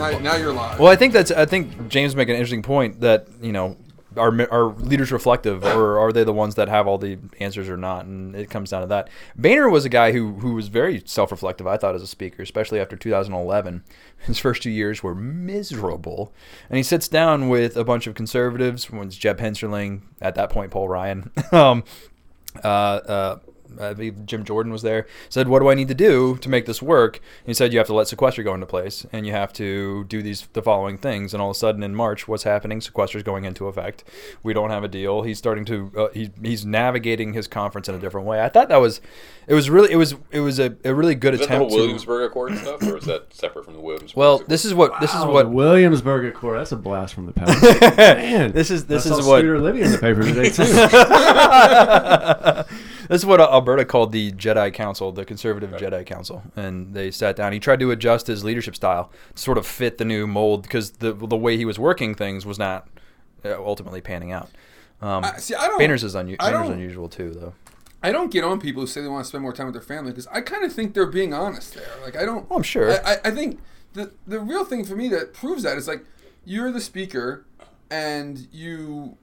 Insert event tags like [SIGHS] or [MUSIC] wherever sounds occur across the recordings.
Now, now you're live. Well, I think that's. I think James make an interesting point that you know, are are leaders reflective, or are they the ones that have all the answers or not? And it comes down to that. Boehner was a guy who who was very self reflective. I thought as a speaker, especially after 2011, [LAUGHS] his first two years were miserable, and he sits down with a bunch of conservatives. One's Jeb Hensarling, at that point Paul Ryan. [LAUGHS] um, uh, uh, I believe Jim Jordan was there, said, What do I need to do to make this work? And he said, You have to let sequester go into place and you have to do these the following things. And all of a sudden in March, what's happening? Sequester's going into effect. We don't have a deal. He's starting to, uh, he, he's navigating his conference in a different way. I thought that was, it was really, it was, it was a, a really good Is that the attempt whole. Williamsburg Accord stuff, or is that separate from the Williamsburg? Well, Accord? this is what, this is what, Williamsburg Accord. That's a blast from the past. [LAUGHS] Man, This is- this I is saw what- Scooter Libby in the paper today too. [LAUGHS] [LAUGHS] this is what Alberta called the Jedi Council, the conservative Jedi Council, and they sat down. He tried to adjust his leadership style to sort of fit the new mold because the the way he was working things was not uh, ultimately panning out. Um, I- see, I don't. Boehner's is unu- I Boehner's don't- unusual too, though. I don't get on people who say they want to spend more time with their family because I kind of think they're being honest there. Like I don't. Oh, I'm sure. I, I, I think the the real thing for me that proves that is like you're the speaker and you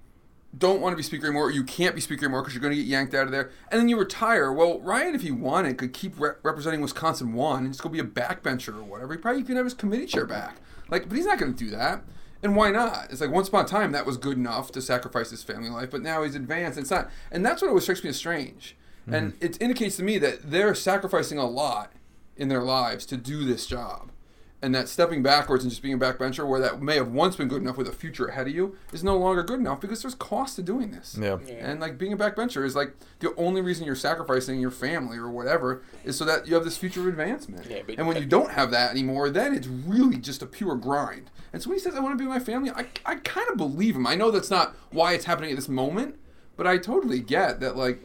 don't want to be speaker anymore or you can't be speaker anymore because you're going to get yanked out of there and then you retire. Well ryan if he wanted could keep re- representing wisconsin one and just go be a backbencher or whatever he probably can have his committee chair back. Like but he's not going to do that and why not? It's like once upon a time that was good enough to sacrifice his family life but now he's advanced it's not and that's what always strikes me as strange. And mm-hmm. it indicates to me that they're sacrificing a lot in their lives to do this job and that stepping backwards and just being a backbencher where that may have once been good enough with a future ahead of you is no longer good enough because there's cost to doing this. Yeah. And like being a backbencher is like the only reason you're sacrificing your family or whatever is so that you have this future advancement. Yeah, but- and when you don't have that anymore, then it's really just a pure grind. And so when he says I want to be with my family, I, I kind of believe him. I know that's not why it's happening at this moment, but I totally get that like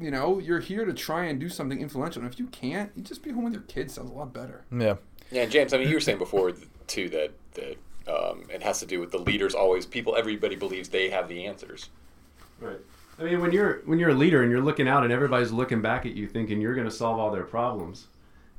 you know, you're here to try and do something influential. And if you can't, you just be home with your kids sounds a lot better. Yeah. Yeah, James, I mean, you were saying before too that that um, it has to do with the leaders. Always, people, everybody believes they have the answers. Right. I mean, when you're when you're a leader and you're looking out and everybody's looking back at you, thinking you're going to solve all their problems,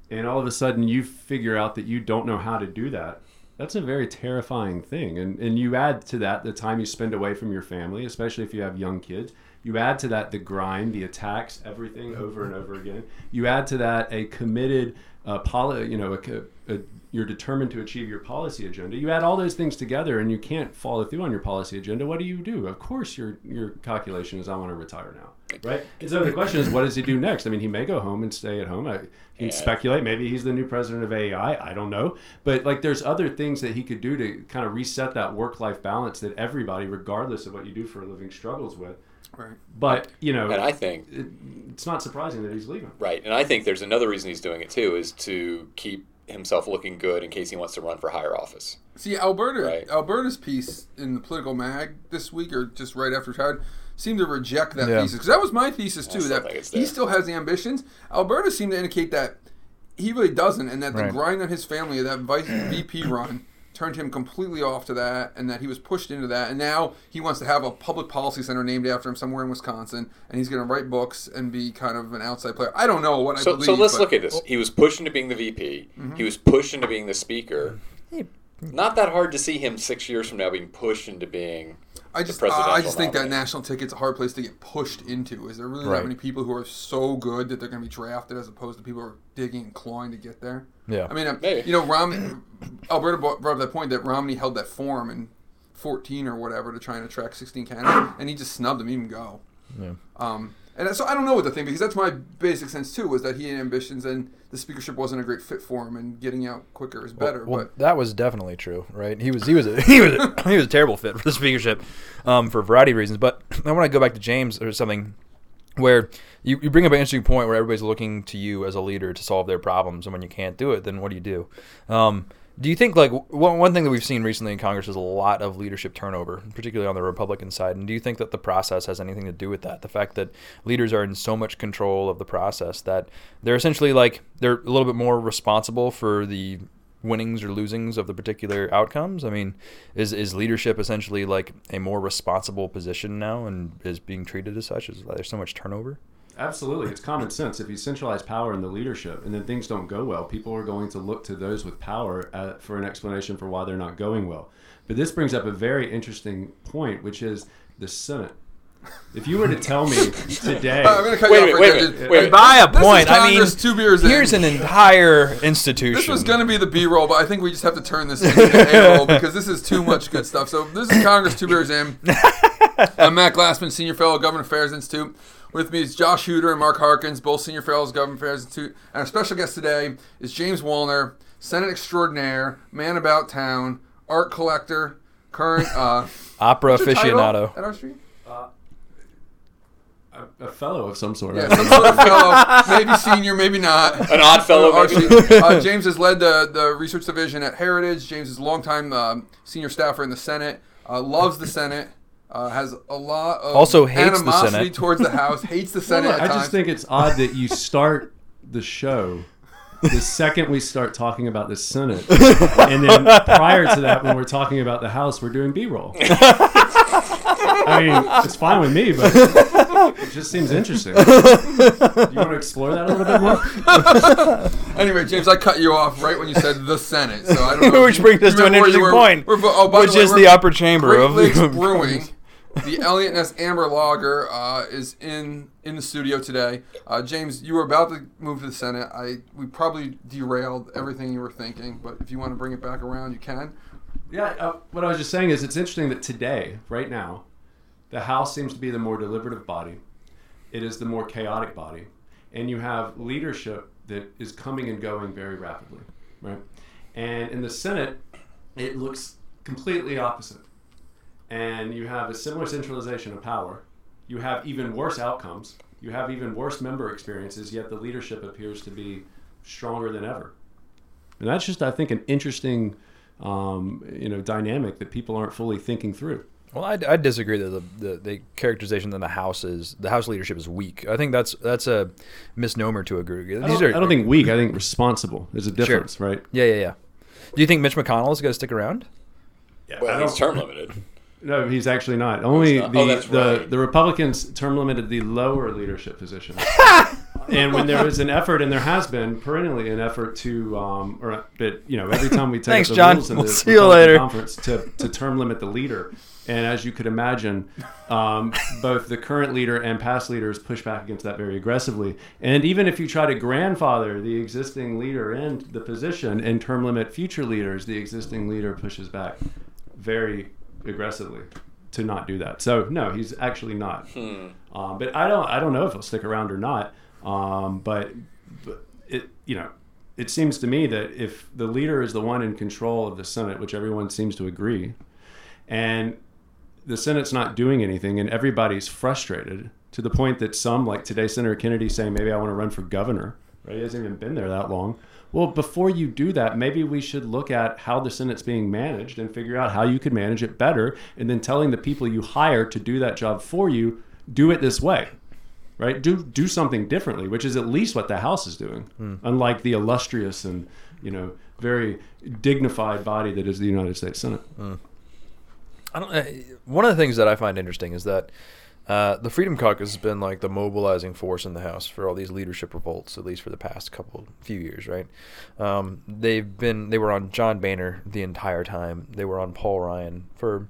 and all of a sudden you figure out that you don't know how to do that. That's a very terrifying thing, and and you add to that the time you spend away from your family, especially if you have young kids. You add to that the grind, the attacks, everything over and over again. You add to that a committed, uh, poli- you know, a, co- a, you're determined to achieve your policy agenda. You add all those things together, and you can't follow through on your policy agenda. What do you do? Of course, your your calculation is I want to retire now, right? And so the question is, what does he do next? I mean, he may go home and stay at home. I, he can Yeah. speculate. Maybe he's the new president of AEI. I don't know, but like, there's other things that he could do to kind of reset that work life balance that everybody, regardless of what you do for a living, struggles with. Right. But you know, And I think it, it's not surprising that he's leaving. right, and I think there's another reason he's doing it too is to keep himself looking good in case he wants to run for higher office. See, Alberta, Right. Alberta's piece in the Politico Mag this week, or just right after retired, seemed to reject that Yeah. thesis because that was my thesis too. That he still has the ambitions. Alberta seemed to indicate that he really doesn't, and that the grind on his family, that vice VP run, turned him completely off to that, and that he was pushed into that, and now he wants to have a public policy center named after him somewhere in Wisconsin, and he's going to write books and be kind of an outside player. I don't know what I So, believe. so let's but- look at this. He was pushed into being the VP. Mm-hmm. He was pushed into being the speaker. Not that hard to see him six years from now being pushed into being. I the just, presidential I just think that national ticket's a hard place to get pushed into. Is there really Right. that many people who are so good that they're going to be drafted as opposed to people who are digging and clawing to get there? Yeah. I mean, um, Maybe. you know, Romney, Alberta brought brought up that point that Romney held that forum in 14 or whatever to try and attract 16 candidates, and he just snubbed them, even go. Yeah. Um, and so I don't know what to think because that's my basic sense too was that he had ambitions and the speakership wasn't a great fit for him and getting out quicker is better. Well, but that was definitely true, right? He was he was a, [LAUGHS] he was a, he was a terrible fit for the speakership um, for a variety of reasons. But I want to go back to James or something where you, you bring up an interesting point where everybody's looking to you as a leader to solve their problems, and when you can't do it, then what do you do? Um, do you think like one, one thing that we've seen recently in Congress is a lot of leadership turnover, particularly on the Republican side? And do you think that the process has anything to do with that? The fact that leaders are in so much control of the process that they're essentially like they're a little bit more responsible for the winnings or losings of the particular outcomes? I mean, is is leadership essentially like a more responsible position now and is being treated as such? Is there's so much turnover? Absolutely, it's common sense. If you centralize power in the leadership, and then things don't go well, people are going to look to those with power uh, for an explanation for why they're not going well. But this brings up a very interesting point, which is the Senate. If you were to tell me [LAUGHS] today, [LAUGHS] I'm going to cut Wait a you off minute, right wait a there. minute, wait a. By a point, I mean, two beers in. here's an entire institution. This was going to be the B-roll, but I think we just have to turn this into A-roll because this is too much good stuff. So this is Congress two beers in. [LAUGHS] I'm Matt Glassman, Senior Fellow, Government Affairs Institute. With me is Josh Huder and Mark Harkins, both Senior Fellows, Government Affairs Institute. And our special guest today is James Wallner, Senate extraordinaire, man about town, art collector, current uh, [LAUGHS] Opera what's your title aficionado. at our street. a, a fellow of some sort. Yeah, some sort of fellow, [LAUGHS] maybe senior, maybe not. An odd fellow, Our. Uh, James has led the, the research division at Heritage. James is a longtime um, senior staffer in the Senate. Uh, loves the Senate. Uh, has a lot of Also hates the animosity Senate. towards the House. [LAUGHS] Hates the Senate. look, at I times. just think it's odd that you start the show the second we start talking about the Senate, and then prior to that, when we're talking about the House, we're doing B-roll. I mean, it's fine with me, but it just seems interesting. Do you want to explore that a little bit more? Anyway, James, I cut you off right when you said the Senate. So I don't know. [LAUGHS] Which brings us to an remember where you interesting were. point, We're, oh, by which the way, is we're- the upper chamber Great of Lakes [LAUGHS] Brewing. The Eliot Ness Amber Lager uh, is in in the studio today. Uh, James, you were about to move to the Senate. I we probably derailed everything you were thinking, but if you want to bring it back around, you can. Yeah, uh, what I was just saying is it's interesting that today, right now, the House seems to be the more deliberative body. It is the more chaotic body. And you have leadership that is coming and going very rapidly, right? And in the Senate, it looks completely opposite. And you have a similar centralization of power. You have even worse outcomes. You have even worse member experiences, yet the leadership appears to be stronger than ever. And that's just, I think, an interesting, um, you know, dynamic that people aren't fully thinking through. Well, I, I disagree that the, the, the characterization that the House is the House leadership is weak. I think that's that's a misnomer to agree. These I don't, are I don't think weak. I think responsible. There's a difference, right? Yeah, yeah, yeah. Do you think Mitch McConnell is going to stick around? Yeah, Well, he's term limited. No, he's actually not. Only not? the Oh, the, right. the Republicans term limited the lower leadership position. [LAUGHS] and when there is an effort, and there has been perennially an effort to, um, or but you know, every time we take Thanks, the John. rules in We'll the see you later. conference to, to term limit the leader. And as you could imagine, um, both the current leader and past leaders push back against that very aggressively. And even if you try to grandfather the existing leader in the position and term limit future leaders, the existing leader pushes back very aggressively to not do that. So no, he's actually not. Hmm. Um, but I don't I don't know if he'll stick around or not. Um, but, but it you know it seems to me that if the leader is the one in control of the Senate, which everyone seems to agree, and the Senate's not doing anything, and everybody's frustrated to the point that some, like today, Senator Kennedy, saying maybe I want to run for governor. Right? He hasn't even been there that long. Well, before you do that, maybe we should look at how the Senate's being managed and figure out how you could manage it better, and then telling the people you hire to do that job for you, do it this way. Right? Do do something differently, which is at least what the House is doing, unlike the illustrious and you know very dignified body that is the United States Senate. I don't. Uh, one of the things that I find interesting is that uh, the Freedom Caucus has been like the mobilizing force in the House for all these leadership revolts, at least for the past couple few years, right? Um, they've been they were on John Boehner the entire time. They were on Paul Ryan for.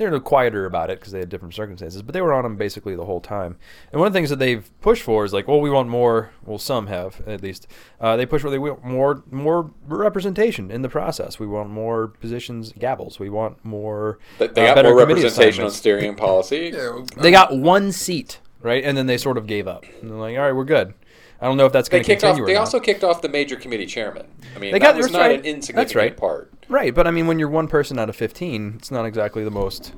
They're a little quieter about it because they had different circumstances, but they were on them basically the whole time. And one of the things that they've pushed for is like, well, we want more. Well, some have at least. Uh, they push for they want more more representation in the process. We want more positions, gavels. We want more. They, they uh, got better more representation on assignments. steering policy. [LAUGHS] Yeah, They got one seat, right? And then they sort of gave up. And they're like, all right, we're good. I don't know if that's going to kicked off. continue or They not. also kicked off the major committee chairman. I mean, They that got- was not right. an That's insignificant right. part. Right, but I mean, when you're one person out of 15, it's not exactly the most.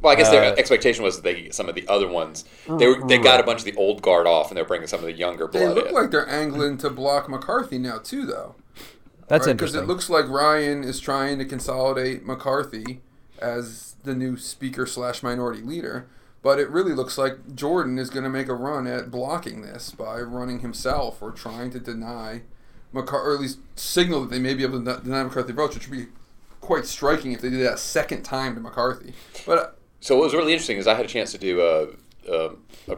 Well, I guess their Uh, expectation was that they some of the other ones they were they got a bunch of the old guard off and they're bringing some of the younger blood. They blood look in. like they're angling to block McCarthy now too, though. That's Because interesting. Because it looks like Ryan is trying to consolidate McCarthy as the new speaker slash minority leader. But it really looks like Jordan is going to make a run at blocking this by running himself or trying to deny McCarthy, or at least signal that they may be able to deny McCarthy votes, which would be quite striking if they did that a second time to McCarthy. But uh, So what was really interesting is I had a chance to do a, a, a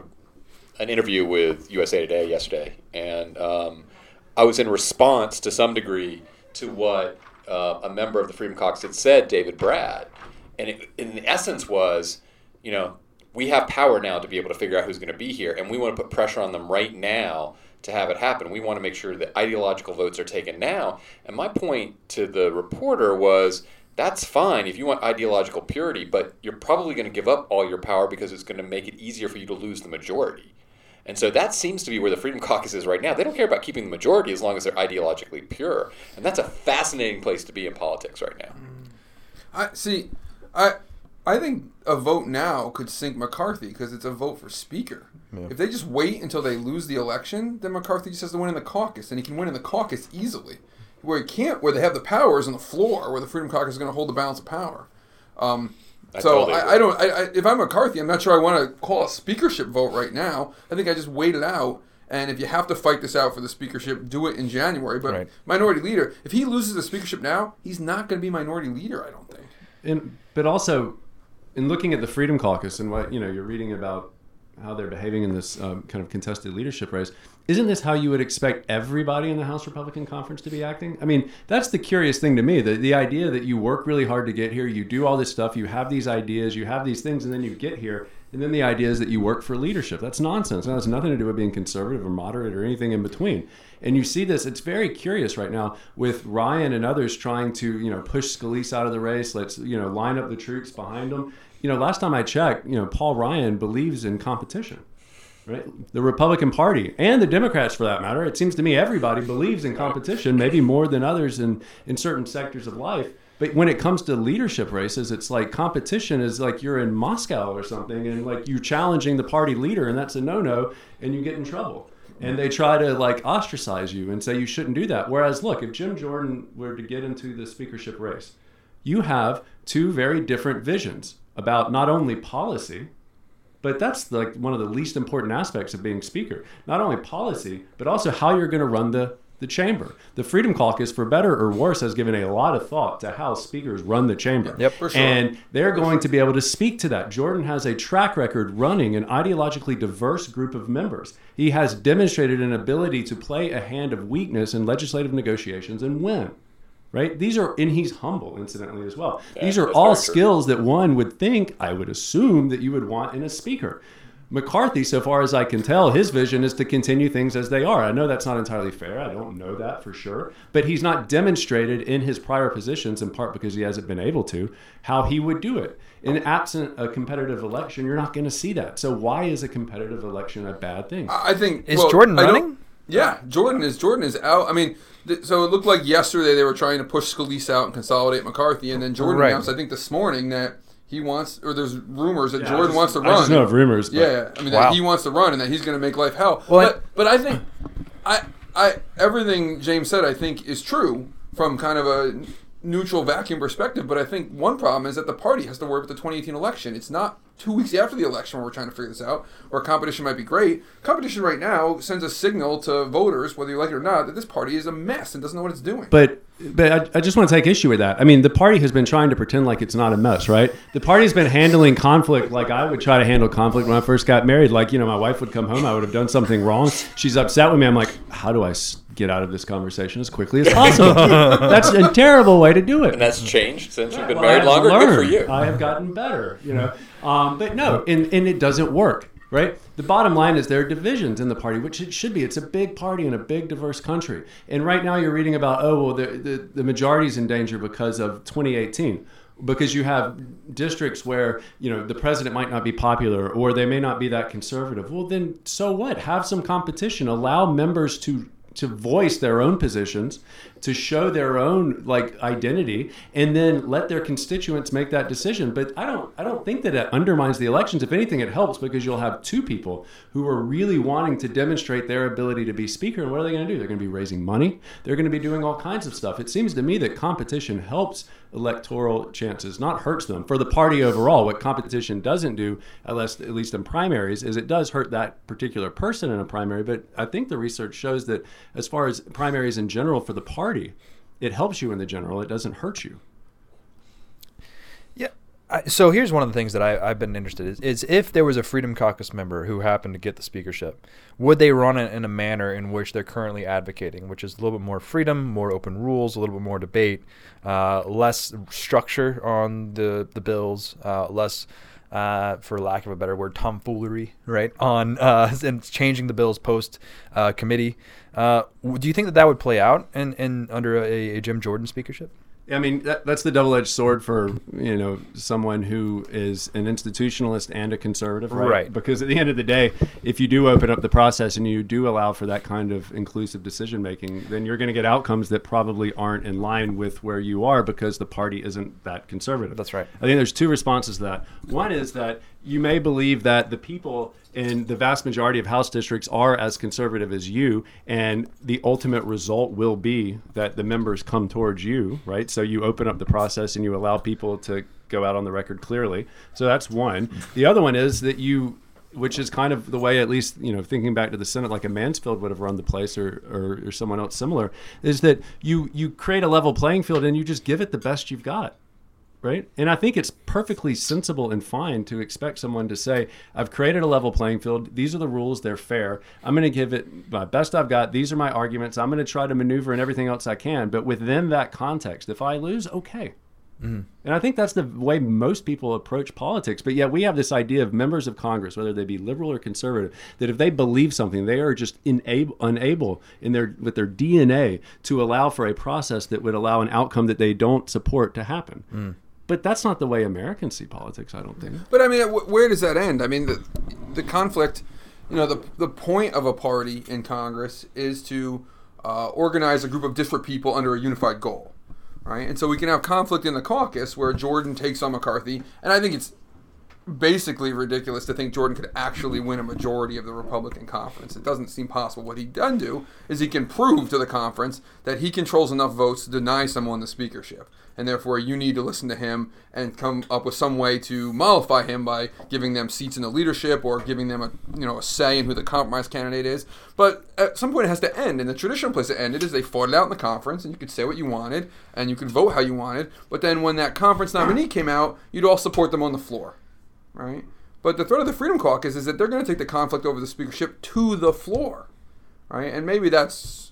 an interview with USA Today yesterday, and um, I was in response to some degree to what uh, a member of the Freedom Caucus had said, David Brat, and it, in the essence was, you know, we have power now to be able to figure out who's going to be here, and we want to put pressure on them right now to have it happen. We want to make sure that ideological votes are taken now. And my point to the reporter was that's fine if you want ideological purity, but you're probably going to give up all your power because it's going to make it easier for you to lose the majority. And so that seems to be where the Freedom Caucus is right now. They don't care about keeping the majority as long as they're ideologically pure. And that's a fascinating place to be in politics right now. Mm. I see. I I think a vote now could sink McCarthy because it's a vote for speaker. Yeah. If they just wait until they lose the election, then McCarthy just has to win in the caucus, and he can win in the caucus easily. Where he can't, where they have the powers on the floor, where the Freedom Caucus is going to hold the balance of power. Um, I so totally I. I don't. I, I, if I'm McCarthy, I'm not sure I want to call a speakership vote right now. I think I just wait it out. And if you have to fight this out for the speakership, do it in January. But Right. minority leader, if he loses the speakership now, he's not going to be minority leader. I don't think. And but also, in looking at the Freedom Caucus and what you know, you're reading about how they're behaving in this um, kind of contested leadership race. Isn't this how you would expect everybody in the House Republican Conference to be acting? I mean, that's the curious thing to me. The, the idea that you work really hard to get here, you do all this stuff, you have these ideas, you have these things, and then you get here, and then the idea is that you work for leadership. That's nonsense. That has nothing to do with being conservative or moderate or anything in between. And you see this, it's very curious right now with Ryan and others trying to, you know, push Scalise out of the race. Let's, you know, line up the troops behind him. You know, last time I checked, you know, Paul Ryan believes in competition right? The Republican Party and the Democrats, for that matter. It seems to me everybody believes in competition, maybe more than others in in certain sectors of life. But when it comes to leadership races, it's like competition is like you're in Moscow or something, and like you're challenging the party leader, and that's a no-no, and you get in trouble. And they try to like ostracize you and say you shouldn't do that. Whereas, look, if Jim Jordan were to get into the speakership race, you have two very different visions about not only policy, but that's like one of the least important aspects of being speaker. Not only policy, but also how you're going to run the the chamber. The Freedom Caucus, for better or worse, has given a lot of thought to how speakers run the chamber. Yep. For sure. And they're going to be able to speak to that. Jordan has a track record running an ideologically diverse group of members. He has demonstrated an ability to play a hand of weakness in legislative negotiations and win. Right? These are, and he's humble, incidentally, as well. These are all skills that one would think, I would assume, that you would want in a speaker. McCarthy, so far as I can tell, his vision is to continue things as they are. I know that's not entirely fair. I don't know that for sure. But he's not demonstrated in his prior positions, in part because he hasn't been able to, how he would do it. In absent a competitive election, you're not going to see that. So why is a competitive election a bad thing? I I think Is well, Jordan I don't- running? Yeah, Jordan is Jordan is out. I mean, th- so it looked like yesterday they were trying to push Scalise out and consolidate McCarthy, and then Jordan Right. announced, I think this morning, that he wants, or there's rumors that Yeah, Jordan just- wants to I run. just know of rumors. But Yeah, I mean Wow. that he wants to run and that he's going to make life hell. Well, but but I think I I everything James said I think is true from kind of a neutral vacuum perspective. But I think one problem is that the party has to worry about the 2018 election. It's not two weeks after the election where we're trying to figure this out, where competition might be great. Competition right now sends a signal to voters, whether you like it or not, that this party is a mess and doesn't know what it's doing. But but I, I just want to take issue with that. I mean, the party has been trying to pretend like it's not a mess, right? The party's been handling conflict like I would try to handle conflict when I first got married. Like, you know, my wife would come home, I would have done something wrong. She's upset with me. I'm like, how do I get out of this conversation as quickly as possible? [LAUGHS] That's a terrible way to do it. And that's changed since you've been Well, married I've longer. Good for learned. you. I have gotten better, you know. Um, but no, and, and it doesn't work, right? The bottom line is there are divisions in the party, which it should be. It's a big party in a big, diverse country. And right now you're reading about, oh, well, the, the, the majority's in danger because of 2018 because you have districts where you know the president might not be popular or they may not be that conservative well then so what have some competition allow members to to voice their own positions to show their own like identity and then let their constituents make that decision. But i don't i don't think that it undermines the elections. If anything it helps because you'll have two people who are really wanting to demonstrate their ability to be speaker and what are they going to do? They're going to be raising money. They're going to be doing all kinds of stuff. It seems to me that competition helps electoral chances. Not hurts them. For the party overall what competition doesn't do at least at least in primaries is it does hurt that particular person in a primary. But i think the research shows that as far as primaries in general for the party it helps you in the general. It doesn't hurt you So here's one of the things that I, I've been interested in is, if there was a Freedom Caucus member who happened to get the speakership, would they run it in a manner in which they're currently advocating, which is a little bit more freedom, more open rules, a little bit more debate, uh, less structure on the the bills, uh, less. Uh, for lack of a better word, tomfoolery, right? On uh, [LAUGHS] and changing the bills post uh, committee. Uh, do you think that that would play out in, in under a, a Jim Jordan speakership? I mean, that, that's the double-edged sword for you know someone who is an institutionalist and a conservative, right? Right. Because at the end of the day, if you do open up the process and you do allow for that kind of inclusive decision making, then you're going to get outcomes that probably aren't in line with where you are because the party isn't that conservative. That's right. I think there's two responses to that. One is that you may believe that the people in the vast majority of House districts are as conservative as you, and the ultimate result will be that the members come towards you, right? So you open up the process and you allow people to go out on the record clearly. So that's one. The other one is that you which is kind of the way, at least, you know, thinking back to the Senate, like a Mansfield would have run the place or, or, or someone else similar, is that you you create a level playing field and you just give it the best you've got right? And I think it's perfectly sensible and fine to expect someone to say, I've created a level playing field. These are the rules. They're fair. I'm going to give it my best I've got. These are my arguments. I'm going to try to maneuver and everything else I can. But within that context, if I lose, okay. Mm-hmm. And I think that's the way most people approach politics. But yet we have this idea of members of Congress, whether they be liberal or conservative, that if they believe something, they are just inable, unable in their with their DNA to allow for a process that would allow an outcome that they don't support to happen. Mm. But that's not the way Americans see politics. I don't think. But I mean, where does that end? I mean, the the conflict. You know, the the point of a party in Congress is to uh, organize a group of disparate people under a unified goal, right? And so we can have conflict in the caucus where Jordan takes on McCarthy, and I think it's basically ridiculous to think Jordan could actually win a majority of the Republican conference. It doesn't seem possible. What he can do is he can prove to the conference that he controls enough votes to deny someone the speakership. And therefore, you need to listen to him and come up with some way to mollify him by giving them seats in the leadership or giving them a you know a say in who the compromise candidate is. But at some point, it has to end. And the traditional place it ended is they fought it out in the conference, and you could say what you wanted and you could vote how you wanted. But then when that conference nominee came out, you'd all support them on the floor right? But the threat of the Freedom Caucus is that they're going to take the conflict over the speakership to the floor, right? And maybe that's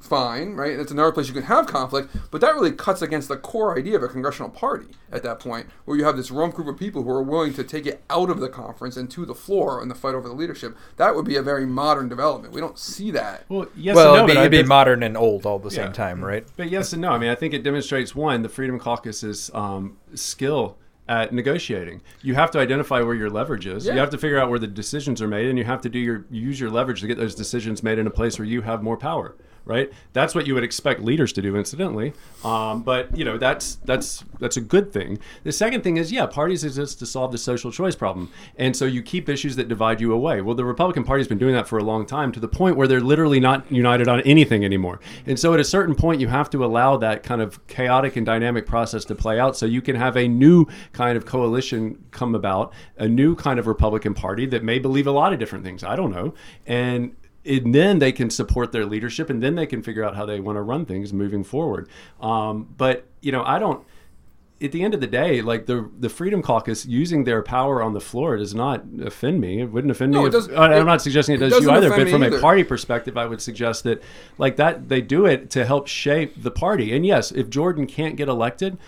fine, right? That's another place you can have conflict, but that really cuts against the core idea of a congressional party at that point, where you have this rump group of people who are willing to take it out of the conference and to the floor in the fight over the leadership. That would be a very modern development. We don't see that. Well, yes well, and no, it'd be, it'd be modern and old all at the Yeah. same time, right? But yes and no. I mean, I think it demonstrates one the Freedom Caucus's um, skill at negotiating. You have to identify where your leverage is. Yeah. You have to figure out where the decisions are made, and you have to do your use your leverage to get those decisions made in a place where you have more power. Right. That's what you would expect leaders to do, incidentally. Um, but you know, that's that's that's a good thing. The second thing is, yeah, parties exist to solve the social choice problem, and so you keep issues that divide you away. Well, the Republican Party's been doing that for a long time, to the point where they're literally not united on anything anymore. And so, at a certain point, you have to allow that kind of chaotic and dynamic process to play out, so you can have a new kind of coalition come about, a new kind of Republican Party that may believe a lot of different things. I don't know, and and then they can support their leadership, and then they can figure out how they want to run things moving forward. Um, but you know, I don't. At the end of the day, like the the Freedom Caucus using their power on the floor does not offend me. It wouldn't offend No, me. it if- doesn't- I- I'm it- not suggesting it it does you either. But from a party perspective, I would suggest that like that they do it to help shape the party. And yes, if Jordan can't get elected,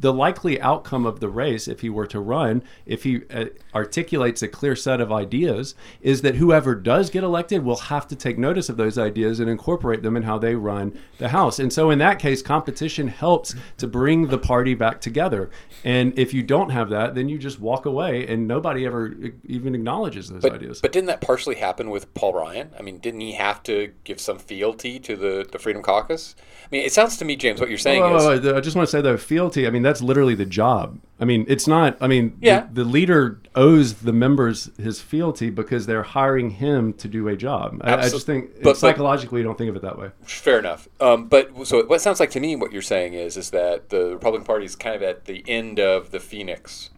the likely outcome of the race, if he were to run, if he uh, articulates a clear set of ideas, is that whoever does get elected will have to take notice of those ideas and incorporate them in how they run the House. And so, in that case, competition helps to bring the party back together. And if you don't have that, then you just walk away, and nobody ever even acknowledges those But, ideas. but didn't that partially happen with Paul Ryan? I mean, didn't he have to give some fealty to the, the Freedom Caucus? I mean, it sounds to me, James, what you're saying is I just want to say though, fealty. I mean, that's literally the job. I mean, it's not. I mean, the- Yeah. the, leader owes the members his fealty because they're hiring him to do a job. I, I just think but- but- psychologically, you don't think of it that way. fair enough. Um, but so what sounds like to me, what you're saying is, is that the Republican Party is kind of at the end of the phoenix,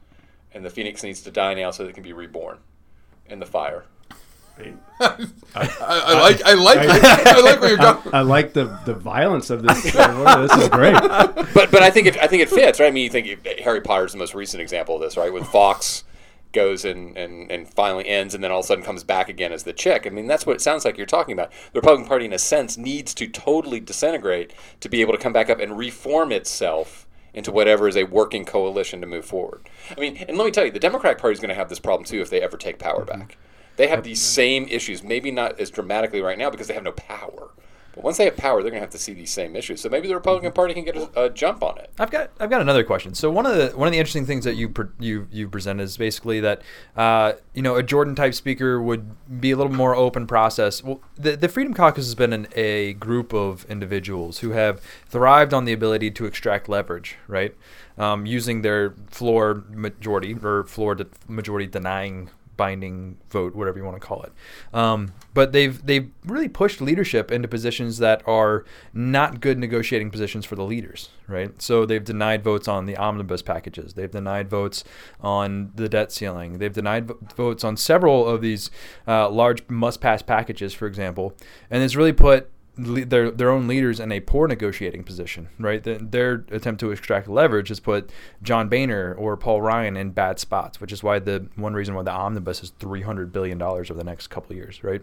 and the phoenix needs to die now so that it can be reborn in the fire. [LAUGHS] I, I like I like it. I like where you're going. I like the, the violence of this. This is great. [LAUGHS] but but I think it, I think it fits, right? I mean, you think Harry Potter's the most recent example of this, right? When Fawkes goes and, and, and finally ends and then all of a sudden comes back again as the chick. I mean, that's what it sounds like you're talking about. The Republican Party, in a sense, needs to totally disintegrate to be able to come back up and reform itself into whatever is a working coalition to move forward. I mean, and let me tell you, the Democratic Party is going to have this problem too if they ever take power back. They have these same issues, maybe not as dramatically right now because they have no power. But once they have power, they're going to have to see these same issues. So maybe the Republican Party can get a, a jump on it. I've got I've got another question. So one of the one of the interesting things that you pre- you you present is basically that uh, you know a Jordan type speaker would be a little more open process. Well, the the Freedom Caucus has been an, a group of individuals who have thrived on the ability to extract leverage, right? Um, using their floor majority or floor de- majority denying binding vote, whatever you want to call it. Um, but they've they've really pushed leadership into positions that are not good negotiating positions for the leaders, right? So they've denied votes on the omnibus packages. They've denied votes on the debt ceiling. They've denied v- votes on several of these uh, large must-pass packages, for example, and it's really put their their own leaders in a poor negotiating position, right? The, their attempt to extract leverage has put John Boehner or Paul Ryan in bad spots, which is why the one reason why the omnibus is three hundred billion dollars over the next couple years, right?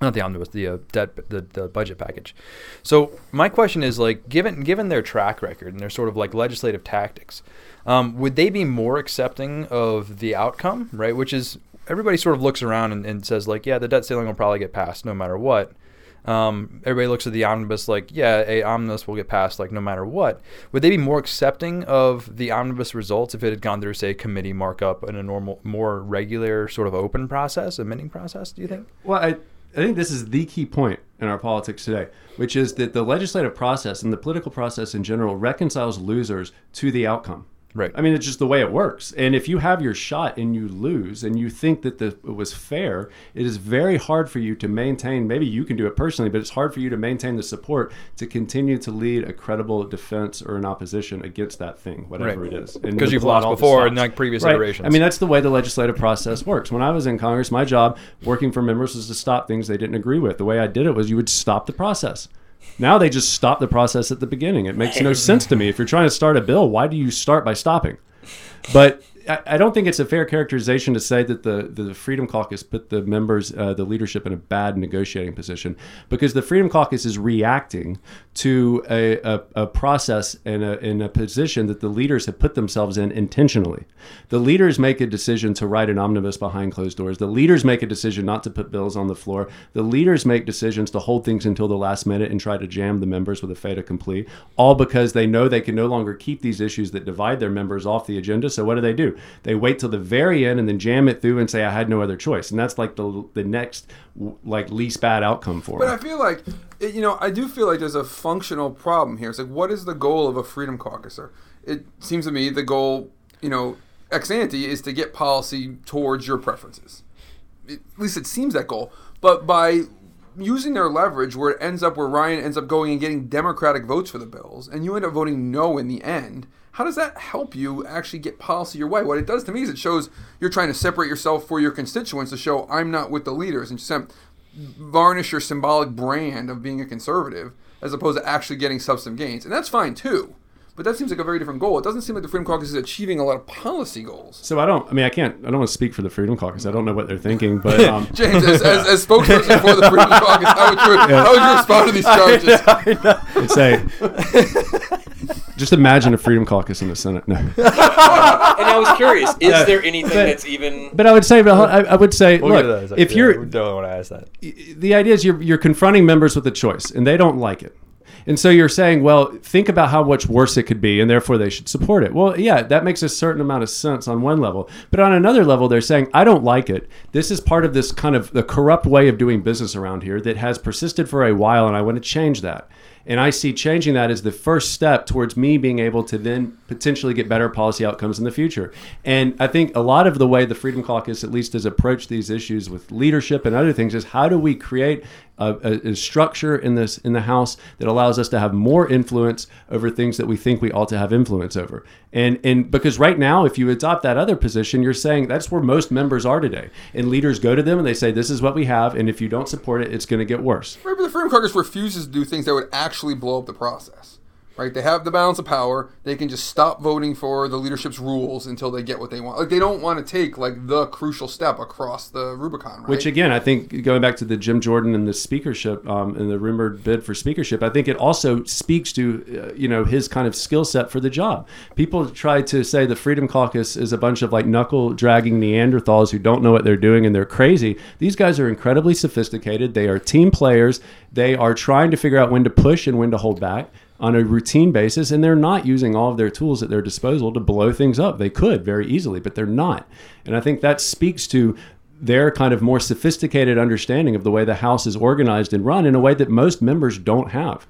Not the omnibus, the uh, debt, the, the budget package. So my question is like, given given their track record and their sort of like legislative tactics, um, would they be more accepting of the outcome, right? Which is everybody sort of looks around and, and says like, yeah, the debt ceiling will probably get passed no matter what um, everybody looks at the omnibus like, yeah, a omnibus will get passed like no matter what. Would they be more accepting of the omnibus results if it had gone through, say, committee markup in a normal, more regular sort of open process, amending process? Do you think? Well, I, I think this is the key point in our politics today, which is that the legislative process and the political process in general reconciles losers to the outcome. Right. I mean, it's just the way it works. And if you have your shot and you lose and you think that the, it was fair, it is very hard for you to maintain. Maybe you can do it personally, but it's hard for you to maintain the support to continue to lead a credible defense or an opposition against that thing, whatever Right. it is. Because you've lost before in like previous Right. iterations. I mean, that's the way the legislative process works. When I was in Congress, my job working for members was to stop things they didn't agree with. The way I did it was you would stop the process. Now they just stop the process at the beginning. It makes no sense to me. If you're trying to start a bill, why do you start by stopping? But I, don't think it's a fair characterization to say that the, the Freedom Caucus put the members, uh, the leadership, in a bad negotiating position because the Freedom Caucus is reacting to a, a, a process and a, in a position that the leaders have put themselves in intentionally. The leaders make a decision to write an omnibus behind closed doors. The leaders make a decision not to put bills on the floor. The leaders make decisions to hold things until the last minute and try to jam the members with a fait accompli, all because they know they can no longer keep these issues that divide their members off the agenda. So what do they do? They wait till the very end and then jam it through and say, "I had no other choice," and that's like the the next like least bad outcome for it. But I feel like, it- you know, I do feel like there's a functional problem here. It's like, what is the goal of a freedom caucuser? It seems to me the goal, you know, ex ante is to get policy towards your preferences. At least it seems that goal. But by using their leverage, where it ends up where Ryan ends up going and getting Democratic votes for the bills, and you end up voting no in the end. How does that help you actually get policy your way? What it does to me is it shows you're trying to separate yourself for your constituents to show I'm not with the leaders and just varnish your symbolic brand of being a conservative as opposed to actually getting substantive gains. And that's fine too. But that seems like a very different goal. It doesn't seem like the Freedom Caucus is achieving a lot of policy goals. So I don't. I mean, I can't. I don't want to speak for the Freedom Caucus. I don't know what they're thinking, but [LAUGHS] um, James, as, as, as spokesperson for the Freedom Caucus, how would you, [LAUGHS] how would you respond to these [LAUGHS] charges? it's a. just imagine a Freedom Caucus in the Senate. No. And I was curious, is Yeah, there anything but- that's even But I would say, but I, I would say, We'll get to that in a look, second. if Yeah, you're we don't want to ask that. the idea is you're you're confronting members with a choice and they don't like it. And so you're saying, well, think about how much worse it could be, and therefore they should support it. Well, yeah, that makes a certain amount of sense on one level. But on another level, they're saying, I don't like it. This is part of this kind of the corrupt way of doing business around here that has persisted for a while, and I want to change that. And I see changing that as the first step towards me being able to then potentially get better policy outcomes in the future. And I think a lot of the way the Freedom Caucus, at least, has approached these issues with leadership and other things is how do we create a, a, structure in this in the House that allows us to have more influence over things that we think we ought to have influence over. And and because right now, if you adopt that other position, you're saying that's where most members are today. And leaders go to them and they say, "This is what we have," and if you don't support it, it's going to get worse. Right, but the Freedom Caucus refuses to do things that would actually blow up the process. Right? They have the balance of power. They can just stop voting for the leadership's rules until they get what they want. Like they don't want to take like the crucial step across the Rubicon. Right? Which again, I think going back to the Jim Jordan and the speakership um, and the rumored bid for speakership, I think it also speaks to uh, you know his kind of skill set for the job. People try to say the Freedom Caucus is a bunch of like knuckle dragging Neanderthals who don't know what they're doing and they're crazy. These guys are incredibly sophisticated. They are team players. They are trying to figure out when to push and when to hold back on a routine basis and they're not using all of their tools at their disposal to blow things up. They could very easily, but they're not. And I think that speaks to their kind of more sophisticated understanding of the way the house is organized and run in a way that most members don't have.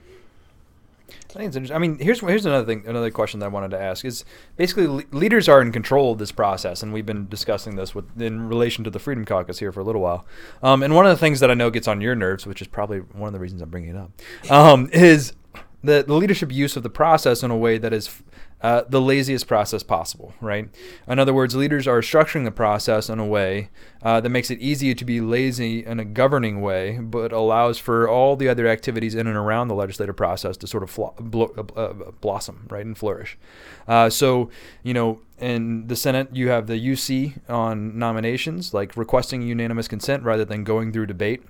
I think it's interesting. I mean, here's here's another thing, another question that I wanted to ask is basically le- leaders are in control of this process, and we've been discussing this with in relation to the Freedom Caucus here for a little while. Um, and one of the things that I know gets on your nerves, which is probably one of the reasons I'm bringing it up, um, is the, the leadership use of the process in a way that is uh, the laziest process possible, right? In other words, leaders are structuring the process in a way uh, that makes it easier to be lazy in a governing way, but allows for all the other activities in and around the legislative process to sort of flo- blo- uh, blossom, right, and flourish. Uh, so, you know, in the Senate, you have the UC on nominations, like requesting unanimous consent rather than going through debate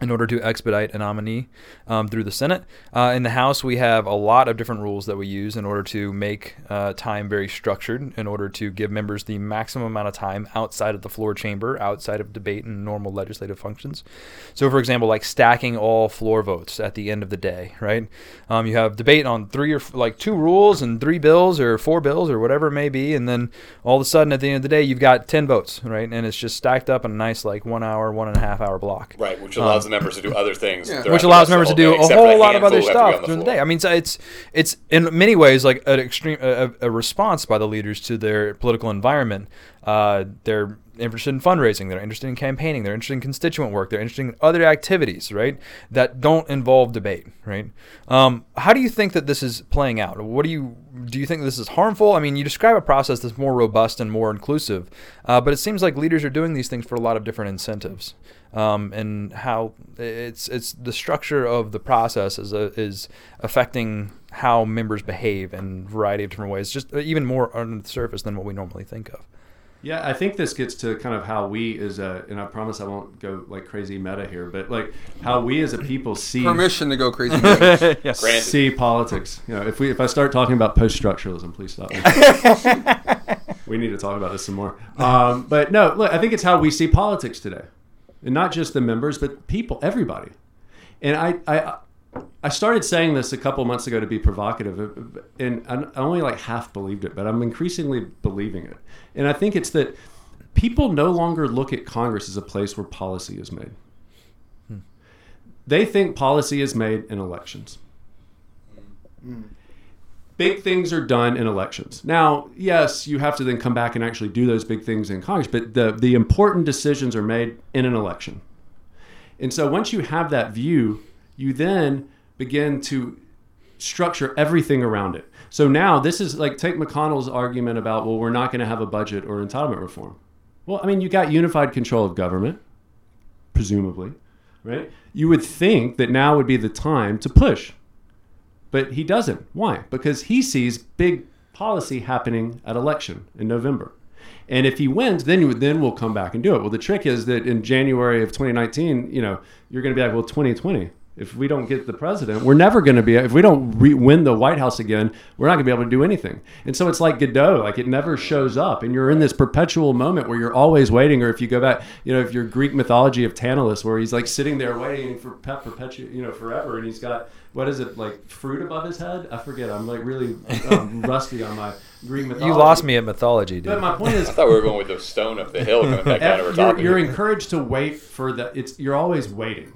in order to expedite a nominee um, through the Senate. Uh, in the House, we have a lot of different rules that we use in order to make uh, time very structured, in order to give members the maximum amount of time outside of the floor chamber, outside of debate and normal legislative functions. So, for example, like stacking all floor votes at the end of the day, right? Um, you have debate on three or f- like two rules and three bills or four bills or whatever it may be, and then all of a sudden at the end of the day, you've got 10 votes, right? And it's just stacked up in a nice, like one hour, one and a half hour block. Right, which allows um, the members to do other things, Yeah. which allows members to do day, a whole lot of other who have to be on stuff the during the floor. day. I mean, so it's it's in many ways like an extreme a, a response by the leaders to their political environment. Uh, they're interested in fundraising. They're interested in campaigning. They're interested in constituent work. They're interested in other activities, right, that don't involve debate, right? Um, how do you think that this is playing out? What do you do? You think this is harmful? I mean, you describe a process that's more robust and more inclusive, uh, but it seems like leaders are doing these things for a lot of different incentives um, and how it's it's the structure of the process is a, is affecting how members behave in a variety of different ways, just even more under the surface than what we normally think of. Yeah, I think this gets to kind of how we as a, and I promise I won't go like crazy meta here, but like how we as a people see permission to go crazy. [LAUGHS] yes. See politics. You know, if we if I start talking about post structuralism, please stop me. [LAUGHS] we need to talk about this some more. Um, but no, look, I think it's how we see politics today, and not just the members, but people, everybody. And I, I, I started saying this a couple months ago to be provocative, uh, uh, and I only like half believed it, but I'm increasingly believing it. And I think it's that people no longer look at Congress as a place where policy is made. Hmm. They think policy is made in elections. Hmm. Big things are done in elections. Now, yes, you have to then come back and actually do those big things in Congress, but the, the important decisions are made in an election. And so once you have that view, you then begin to structure everything around it. So now this is like take McConnell's argument about, well, we're not going to have a budget or entitlement reform. Well, I mean, you got unified control of government, presumably, right? You would think that now would be the time to push. But he doesn't. Why? Because he sees big policy happening at election in November. And if he wins, then you then we'll come back and do it. Well, the trick is that in January of 2019, you know, you're going to be like, well, 2020. If we don't get the president, we're never going to be. If we don't re- win the White House again, we're not going to be able to do anything. And so it's like Godot, like it never shows up, and you're in this perpetual moment where you're always waiting. Or if you go back, you know, if your Greek mythology of Tantalus, where he's like sitting there waiting for pep perpetu- you know, forever, and he's got what is it like fruit above his head? I forget. I'm like really um, [LAUGHS] rusty on my Greek mythology. You lost me at mythology, dude. But dude. my point is, [LAUGHS] I thought we were going with the stone up the hill coming back down. and we're you're, talking. you're encouraged to wait for the. It's you're always waiting,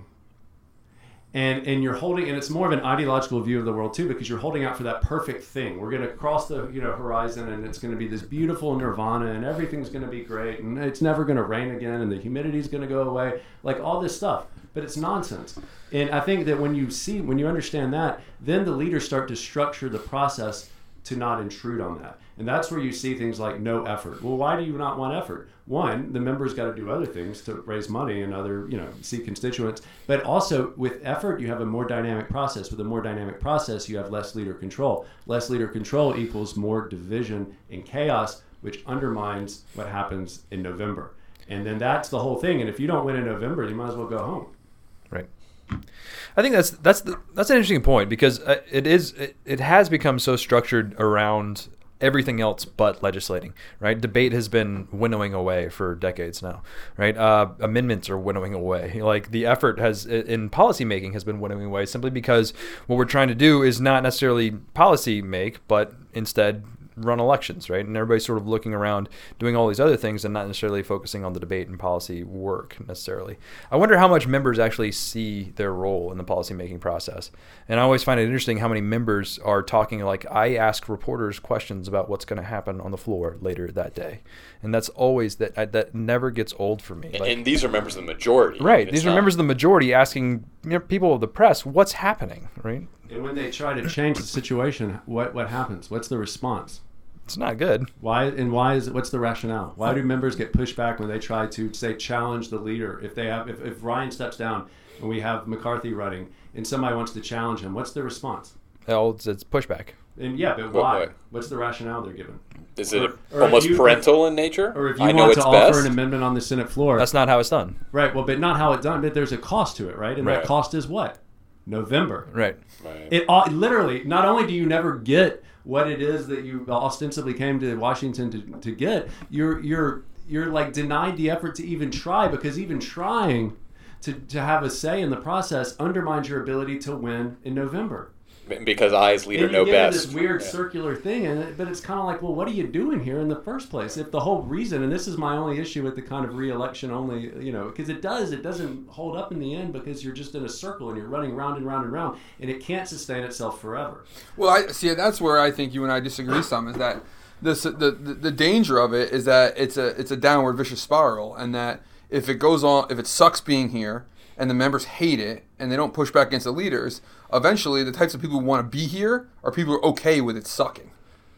and and you're holding and it's more of an ideological view of the world too because you're holding out for that perfect thing. We're going to cross the you know horizon and it's going to be this beautiful nirvana and everything's going to be great and it's never going to rain again and the humidity's going to go away. Like all this stuff. But it's nonsense. And i think that when you see when you understand that then the leaders start to structure the process to not intrude on that and that's where you see things like no effort well why do you not want effort one, the members got to do other things to raise money and other, you know, see constituents. But also with effort, you have a more dynamic process. With a more dynamic process, you have less leader control. Less leader control equals more division and chaos, which undermines what happens in November. And then that's the whole thing. And if you don't win in November, you might as well go home. Right. I think that's that's the, that's an interesting point because uh, it is it, it has become so structured around everything else but legislating, right? Debate has been winnowing away for decades now, right? Uh, amendments are winnowing away. Like the effort has in policymaking has been winnowing away simply because what we're trying to do is not necessarily policy make, but instead run elections, right? And everybody's sort of looking around doing all these other things and not necessarily focusing on the debate and policy work necessarily. I wonder how much members actually see their role in the policymaking process. And I always find it interesting how many members are talking like I ask reporters questions about what's going to happen on the floor later that day. And that's always that that never gets old for me. And, like, and these are members of the majority. right, these are not- members of the majority asking you know, people of the press what's happening, right? And when they try to change the situation, what, what happens? What's the response? It's not good. Why and why is it? What's the rationale? Why do members get pushed back when they try to say challenge the leader? If they have, if, if Ryan steps down and we have McCarthy running, and somebody wants to challenge him, what's the response? It's, it's pushback. And yeah, but What why? What's the rationale they're given? Is it Or- or almost you- parental in nature? Or if you I want it's to offer best. an amendment on the Senate floor, That's not how it's done. right? Well, but not how it's done. But there's a cost to it, right? And Right. that cost is what? November. Right. Right. It all, literally not only do you never get what it is that you ostensibly came to Washington to, to get, you're you're you're like denied the effort to even try because even trying to, to have a say in the process undermines your ability to win in November. Because I, as leader, And know get best. this weird Yeah. circular thing, and it, but it's kind of like, well, what are you doing here in the first place? If the whole reason, and this is my only issue with the kind of re-election only, you know, because it does, it doesn't hold up in the end because you're just in a circle and you're running round and round and round, and it can't sustain itself forever. Well, I see. That's where I think you and I disagree [COUGHS] some. Is that this the, the the danger of it is that it's a it's a downward vicious spiral, and that if it goes on, if it sucks being here, and the members hate it, and they don't push back against the leaders, eventually the types of people who want to be here are people who are okay with it sucking.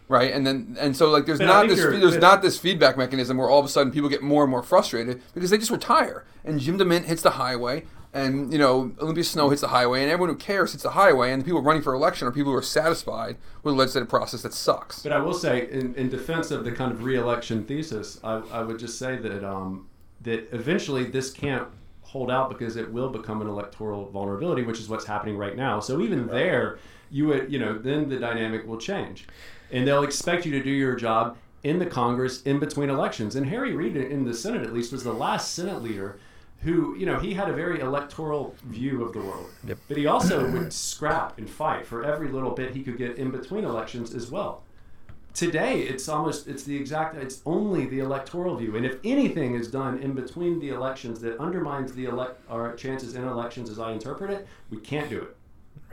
Right, and then and so like there's But not this there's not this feedback mechanism where all of a sudden people get more and more frustrated because they just retire and Jim DeMint hits the highway and you know Olympia Snowe hits the highway and everyone who cares hits the highway and the people running for election are people who are satisfied with a legislative process that sucks. But I will say, in, in defense of the kind of re-election thesis, I, I would just say that um, that eventually this can't hold out because it will become an electoral vulnerability, which is what's happening right now. So even there, you would you know then the dynamic will change, and they'll expect you to do your job in the Congress in between elections. And Harry Reid in the Senate at least was the last Senate leader. Who you know he had a very electoral view of the world, Yep. but he also would scrap and fight for every little bit he could get in between elections as well today it's almost it's the exact it's only the electoral view and if anything is done in between the elections that undermines the elect our chances in elections as i interpret it we can't do it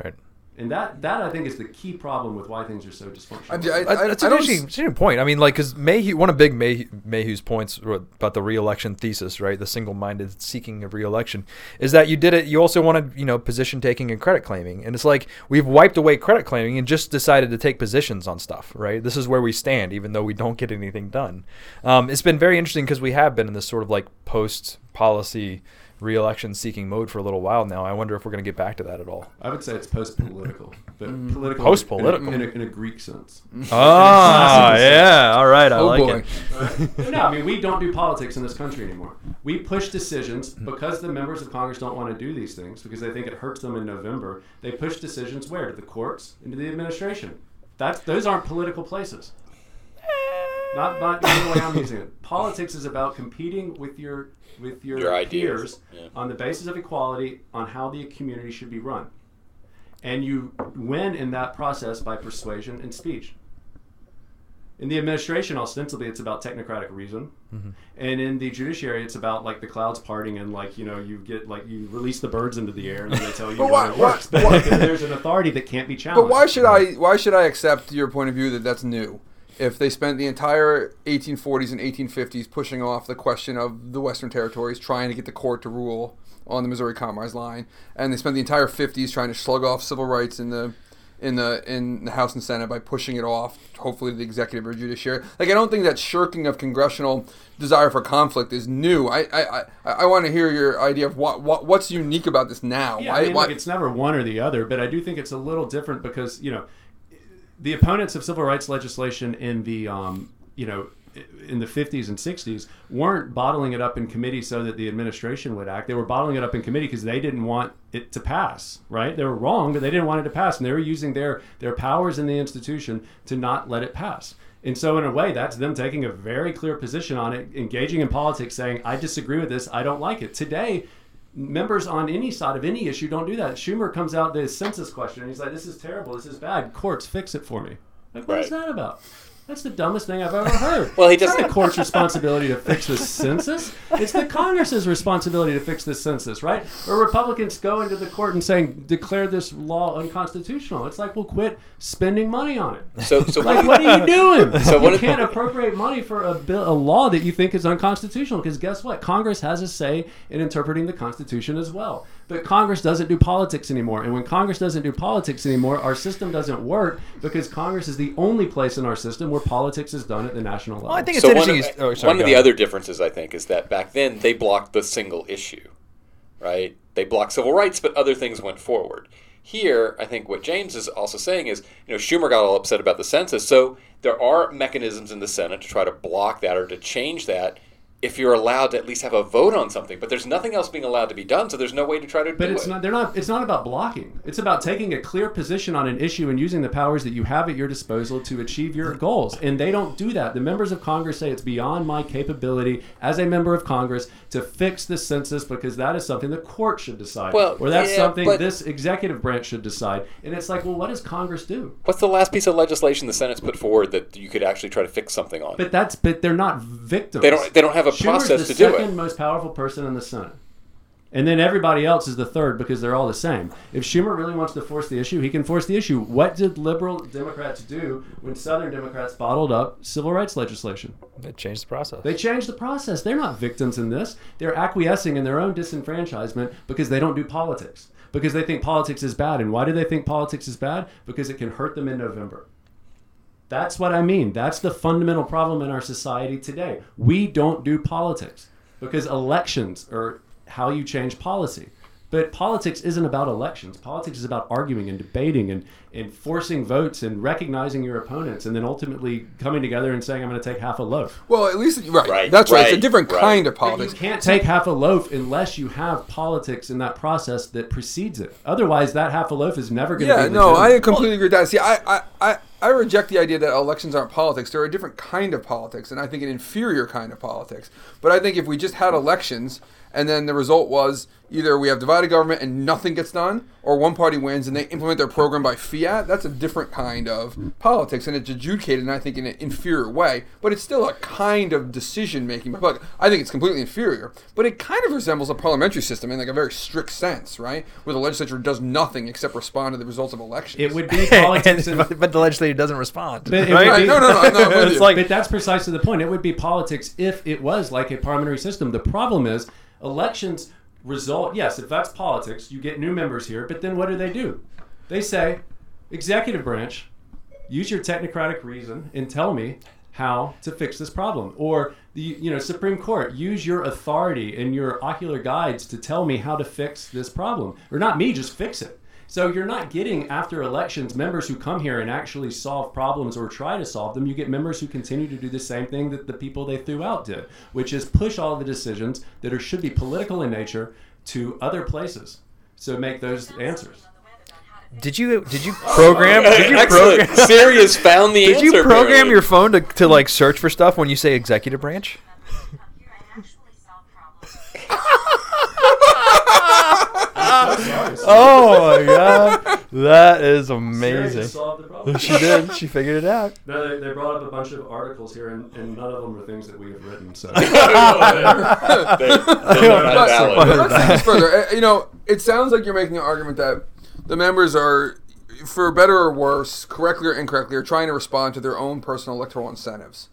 Right. And that that i think is the key problem with why things are so dysfunctional I, I, I, That's an interesting, interesting point. I mean, like, because Mayhew, one of Big May, Mayhew's points about the reelection thesis, right, the single-minded seeking of reelection, is that you did it. You also wanted, you know, position taking and credit claiming, and it's like we've wiped away credit claiming and just decided to take positions on stuff, right? This is where we stand, even though we don't get anything done. Um, it's been very interesting because we have been in this sort of like post-policy reelection seeking mode for a little while now. I wonder if we're going to get back to that at all. i would say it's post-political but political Post-political. in a, in, a, in a greek sense [LAUGHS] Ah, [LAUGHS] yeah. All right. I oh like boy. it. [LAUGHS] no, I mean we don't do politics in this country anymore. We push decisions because the members of Congress don't want to do these things because they think it hurts them in November. They push decisions where to the courts and to the administration. That's those aren't political places. Not not the way I'm using it. Politics is about competing with your with your, Your ideas, peers yeah. on the basis of equality on how the community should be run. And you win in that process by persuasion and speech. In the administration, ostensibly, it's about technocratic reason, Mm-hmm. and in the judiciary, it's about like the clouds parting and like you know you get like you release the birds into the air and then they tell you But why- it works. why- But because there's an authority that can't be challenged. But why should I? Why should I accept your point of view that that's new? If they spent the entire 1840s and 1850s pushing off the question of the Western territories, trying to get the court to rule on the Missouri Compromise line, and they spent the entire 50s trying to slug off civil rights in the in the in the House and Senate by pushing it off, hopefully to the executive or judiciary. Like I don't think that shirking of congressional desire for conflict is new. I I, I, I want to hear your idea of what, what what's unique about this now. Yeah, why, I mean, why- look, it's never one or the other, but I do think it's a little different because you know the opponents of civil rights legislation in the um, you know in the 50s and 60s weren't bottling it up in committee so that the administration would act. They were bottling it up in committee because they didn't want it to pass. Right? They were wrong, but they didn't want it to pass, and they were using their their powers in the institution to not let it pass. And so, in a way, that's them taking a very clear position on it, engaging in politics, saying, "I disagree with this. I don't like it." Today, members on any side of any issue don't do that. Schumer comes out the census question and he's like, "This is terrible. This is bad. Courts, fix it for me." Like, what is Right. that about? That's the dumbest thing I've ever heard. Well, he It's not doesn't- the court's responsibility to fix the census. It's the Congress's responsibility to fix the census, right? Or Republicans go into the court and saying, "Declare this law unconstitutional." It's like, well, quit spending money on it. So, so Like, what are you doing? [LAUGHS] So you can't appropriate money for a bill, a law that you think is unconstitutional. Because guess what? Congress has a say in interpreting the Constitution as well. But Congress doesn't do politics anymore. And when Congress doesn't do politics anymore, our system doesn't work because Congress is the only place in our system where politics is done at the national level. Well, I think it's so one interesting. of, is- oh, sorry, one of the ahead. other differences, I think, is that back then they blocked the single issue, right? They blocked civil rights, but other things went forward. Here, I think what James is also saying is, you know, Schumer got all upset about the census, so there are mechanisms in the Senate to try to block that or to change that if you're allowed to at least have a vote on something. But there's nothing else being allowed to be done, so there's no way to try to But do it's it. not. They're not. It's not about blocking. It's about taking a clear position on an issue and using the powers that you have at your disposal to achieve your goals. And they don't do that. The members of Congress say it's beyond my capability as a member of Congress to fix the census because that is something the court should decide, Well, or that's yeah, something but- this executive branch should decide. And it's like, well, what does Congress do? What's the last piece of legislation the Senate's put forward that you could actually try to fix something on? But that's. But they're not victims. They don't- they don't have a Schumer's process the to do it. second most powerful person in the Senate. And then everybody else is the third because they're all the same. If Schumer really wants to force the issue, he can force the issue. What did liberal Democrats do when Southern Democrats bottled up civil rights legislation? They changed the process. They changed the process. They're not victims in this. They're acquiescing in their own disenfranchisement because they don't do politics. Because they think politics is bad. And why do they think politics is bad? Because it can hurt them in November. That's what I mean. That's the fundamental problem in our society today. We don't do politics because elections are how you change policy. But politics isn't about elections. Politics is about arguing and debating and, and forcing votes and recognizing your opponents and then ultimately coming together and saying, I'm going to take half a loaf. well, at least right. Right, That's right. It's a different right. kind of But you can't take half a loaf unless you have politics in that process that precedes it. Otherwise, that half a loaf is never going to Yeah, be no, I completely agree with that. See, I, I, I, I reject the idea that elections aren't politics. They're a different kind of politics, and I think an inferior kind of politics. But I think if we just had elections and then the result was either we have divided government and nothing gets done, or one party wins and they implement their program by fiat, that's a different kind of politics, and it's adjudicated, and I think, in an inferior way. But it's still a kind of decision making. But I think it's completely inferior. But it kind of resembles a parliamentary system in like a very strict sense, right? Where the legislature does nothing except respond to the results of elections. It would be [LAUGHS] politics. in- [LAUGHS] but, but the legislature doesn't respond. But right? be- no, no, no, no, I'm with [LAUGHS] it's you. like but that's precisely the point. It would be politics if it was like a parliamentary system. The problem is elections result. Yes, if that's politics, you get new members here. But then what do they do? They say, executive branch, use your technocratic reason and tell me how to fix this problem. Or the you know Supreme Court, use your authority and your ocular guides to tell me how to fix this problem. Or not me, just fix it. So you're not getting after elections members who come here and actually solve problems or try to solve them. You get members who continue to do the same thing that the people they threw out did, which is push all the decisions that are should be political in nature to other places. So make those answers. Did you did you [LAUGHS] program did you Excellent. program [LAUGHS] Siri has found the did answer. you program apparently. your phone to, to like search for stuff when you say executive branch? [LAUGHS] Oh my god, that is amazing. just solved the problem. She did. She figured it out. No, they, they brought up a bunch of articles here, and, and none of them are things that we have written. So they, they're not But- valid. but let's take this further. You know, it sounds like you're making an argument that the members are, for better or worse, correctly or incorrectly, are trying to respond to their own personal electoral incentives.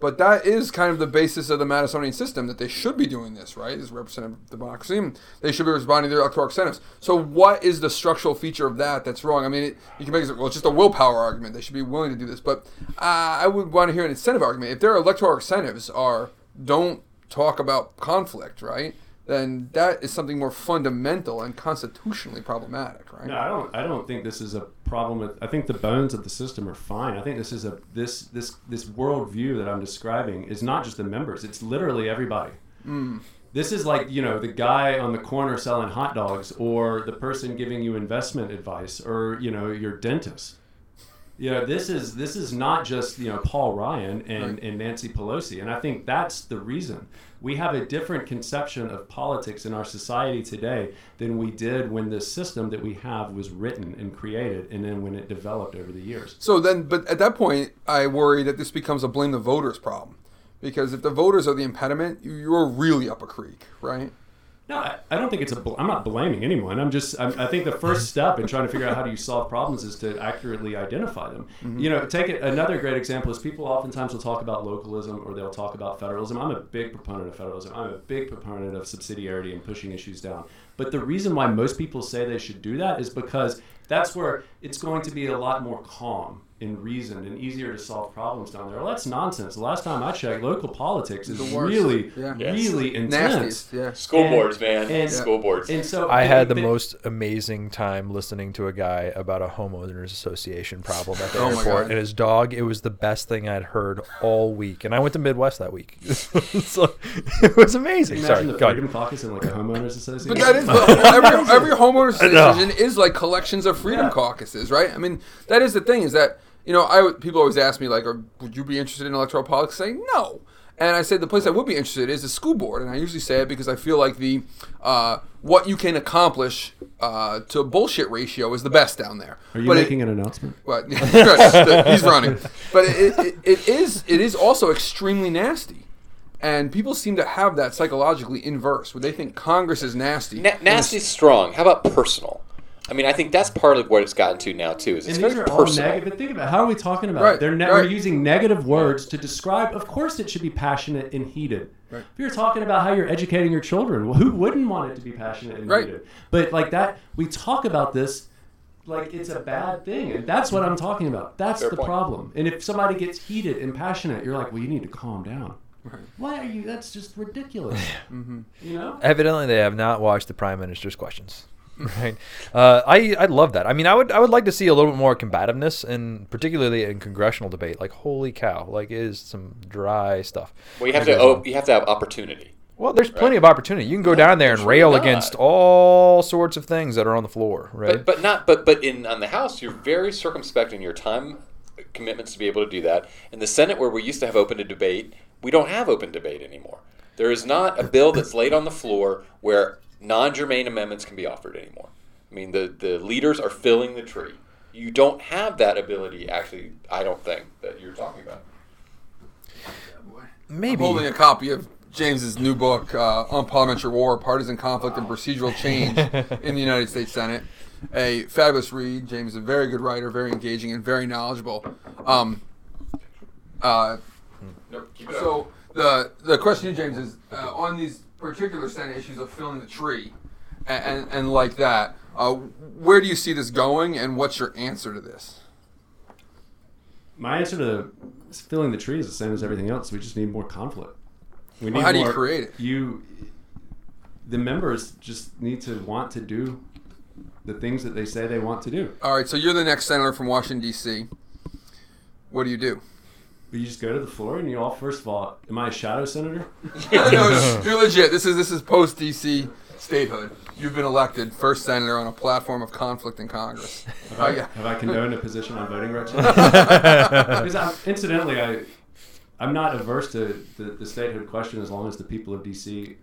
But that is kind of the basis of the Madisonian system that they should be doing this, right? This representative democracy. They should be responding to their electoral incentives. So, what is the structural feature of that that's wrong? I mean, it, you can make it well, it's just a willpower argument. They should be willing to do this. But uh, I would want to hear an incentive argument. If their electoral incentives are don't talk about conflict, right? Then that is something more fundamental and constitutionally problematic, right? No, I don't. I don't think this is a problem with. I think the bones of the system are fine. I think this is a this this this worldview that I'm describing is not just the members. It's literally everybody. Mm. This is like you know the guy on the corner selling hot dogs, or the person giving you investment advice, or you know your dentist. You know this is this is not just you know Paul Ryan and, Right. and Nancy Pelosi, and I think that's the reason we have a different conception of politics in our society today than we did when this system that we have was written and created, and then when it developed over the years. So then, but at that point, I worry that this becomes a blame the voters problem. Because if the voters are the impediment, you- you're really up a creek, right? No, I, I don't think it's a. Bl- I'm not blaming anyone. I'm just. I'm, I think the first step in trying to figure out how do you solve problems is to accurately identify them. Mm-hmm. You know, take it, another great example is people oftentimes will talk about localism or they'll talk about federalism. I'm a big proponent of federalism. I'm a big proponent of subsidiarity and pushing issues down. But the reason why most people say they should do that is because that's where it's going to be a lot more calm and reasoned and easier to solve problems down there. Well, that's nonsense. The last time I checked, local politics is The worst. really, Yes. really intense. Nastiest, yeah. School And- boards, man. and- School boards. And so I had the but- most amazing time listening to a guy about a homeowners association problem at the Oh airport and his dog. It was the best thing I'd heard all week, and I went to Midwest that week. [LAUGHS] so, it was amazing. Imagine Sorry, the go Freedom. Caucus and like a homeowners association. But that is well, every every homeowners [LAUGHS] know. association is like collections of freedom Yeah. caucuses, right? I mean, that is the thing is that you know I people always ask me like, would you be interested in electoral politics? I say no. And I said the place I would be interested in is the school board, and I usually say it because I feel like the uh, what you can accomplish uh, to bullshit ratio is the best down there. Are you But it- making an announcement? But [LAUGHS] he's running. But it, it, it is it is also extremely nasty, and people seem to have that psychologically inverse, where they think Congress is nasty. Na- nasty's strong. How about personal? I mean, I think that's part of what it's gotten to now too. Is it's And these very are all personal. negative. But think about how are we talking about? Right, it? They're ne- right. We're using negative words to describe. Of course, it should be passionate and heated. Right. If you're talking about how you're educating your children, well, who wouldn't want it to be passionate and Right. heated? But like that, we talk about this like it's a bad thing, and that's what I'm talking about. That's Fair the point. problem. And if somebody gets heated and passionate, you're like, well, you need to calm down. Right. Why are you? That's just ridiculous. [SIGHS] Mm-hmm. You know. Evidently, they have not watched the Prime Minister's questions. [LAUGHS] Right, uh, I I love that. I mean, I would I would like to see a little bit more combativeness, and particularly in congressional debate. Like, holy cow! Like, it is some dry stuff. Well, you have to. Oh, you have to have opportunity. Well, there's plenty Right. of opportunity. You can go down there and rail against all sorts of things that are on the floor, right? But but not but but in on the House, you're very circumspect in your time commitments to be able to do that. In the Senate, where we used to have open to debate, we don't have open debate anymore. There is not a bill that's laid on the floor where non-germane amendments can be offered anymore. I mean, the the leaders are filling the tree. You don't have that ability, actually. I don't think that you're talking about. I'm Maybe. holding a copy of James's new book uh, on parliamentary war, partisan conflict, and procedural change [LAUGHS] in the United States Senate. A fabulous read. James is a very good writer, very engaging, and very knowledgeable. Um, uh, so the the question, to James, is uh, on these particular set of issues of filling the tree, and and, and like that. Uh, where do you see this going, and what's your answer to this? My answer to filling the tree is the same as everything else. We just need more conflict. We need Well, how do you more- create it? You, the members just need to want to do the things that they say they want to do. All right, so you're the next senator from Washington D.C. What do you do? But you just go to the floor and you all. First of all, am I a shadow senator? [LAUGHS] no, [LAUGHS] you're legit. This is this is post DC statehood. You've been elected first senator on a platform of conflict in Congress. Have Oh, I, yeah. have I condoned a position on voting rights? [LAUGHS] because I'm, uh, incidentally, I, I'm not averse to the, the statehood question as long as the people of DC